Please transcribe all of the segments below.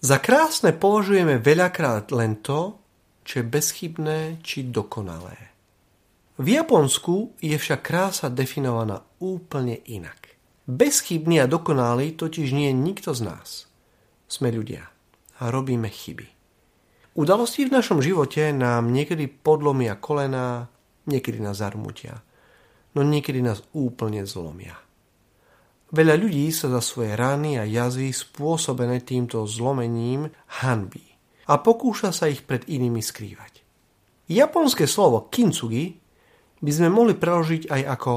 Za krásne považujeme veľakrát len to, čo je bezchybné či dokonalé. V Japonsku je však krása definovaná úplne inak. Bezchybný a dokonalý totiž nie je nikto z nás. Sme ľudia a robíme chyby. Udalosti v našom živote nám niekedy podlomia kolená, niekedy nás zarmutia, no niekedy nás úplne zlomia. Veľa ľudí sa za svoje rany a jazvy spôsobené týmto zlomením hanbí a pokúša sa ich pred inými skrývať. Japonské slovo kintsugi by sme mohli preložiť aj ako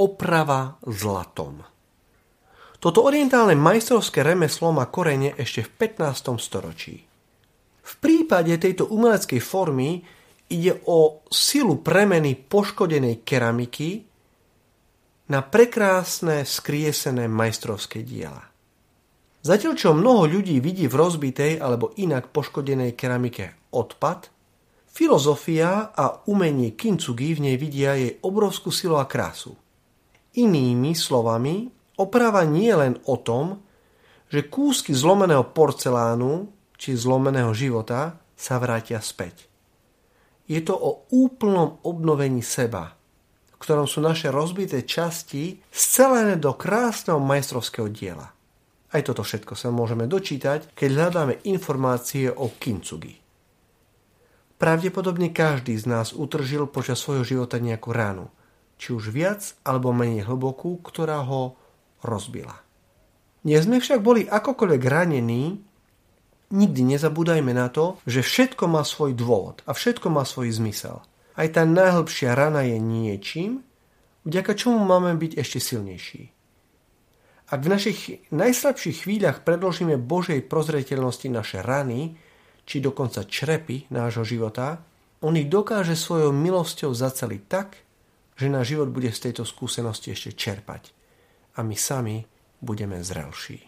oprava zlatom. Toto orientálne majstrovské remeslo má korene ešte v 15. storočí. V prípade tejto umeleckej formy ide o silu premeny poškodenej keramiky na prekrásne skriesené majstrovské diela. Zatiaľ čo mnoho ľudí vidí v rozbitej alebo inak poškodenej keramike odpad, filozofia a umenie kintsugi v nej vidia jej obrovskú silu a krásu. Inými slovami, oprava nie je len o tom, že kúsky zlomeného porcelánu či zlomeného života sa vrátia späť. Je to o úplnom obnovení seba – v ktorom sú naše rozbité časti scelené do krásneho majstrovského diela. Aj toto všetko sa môžeme dočítať, keď hľadáme informácie o kintsugi. Pravdepodobne každý z nás utržil počas svojho života nejakú ránu, či už viac alebo menej hlbokú, ktorá ho rozbila. Nie sme však boli akokoľvek ranení, nikdy nezabúdajme na to, že všetko má svoj dôvod a všetko má svoj zmysel – aj tá najhlbšia rana je niečím, vďaka čomu máme byť ešte silnejší. Ak v našich najslabších chvíľach predložíme Božej prozreteľnosti naše rany, či dokonca črepy nášho života, on ich dokáže svojou milosťou zaceliť tak, že náš život bude z tejto skúsenosti ešte čerpať. A my sami budeme zrelší.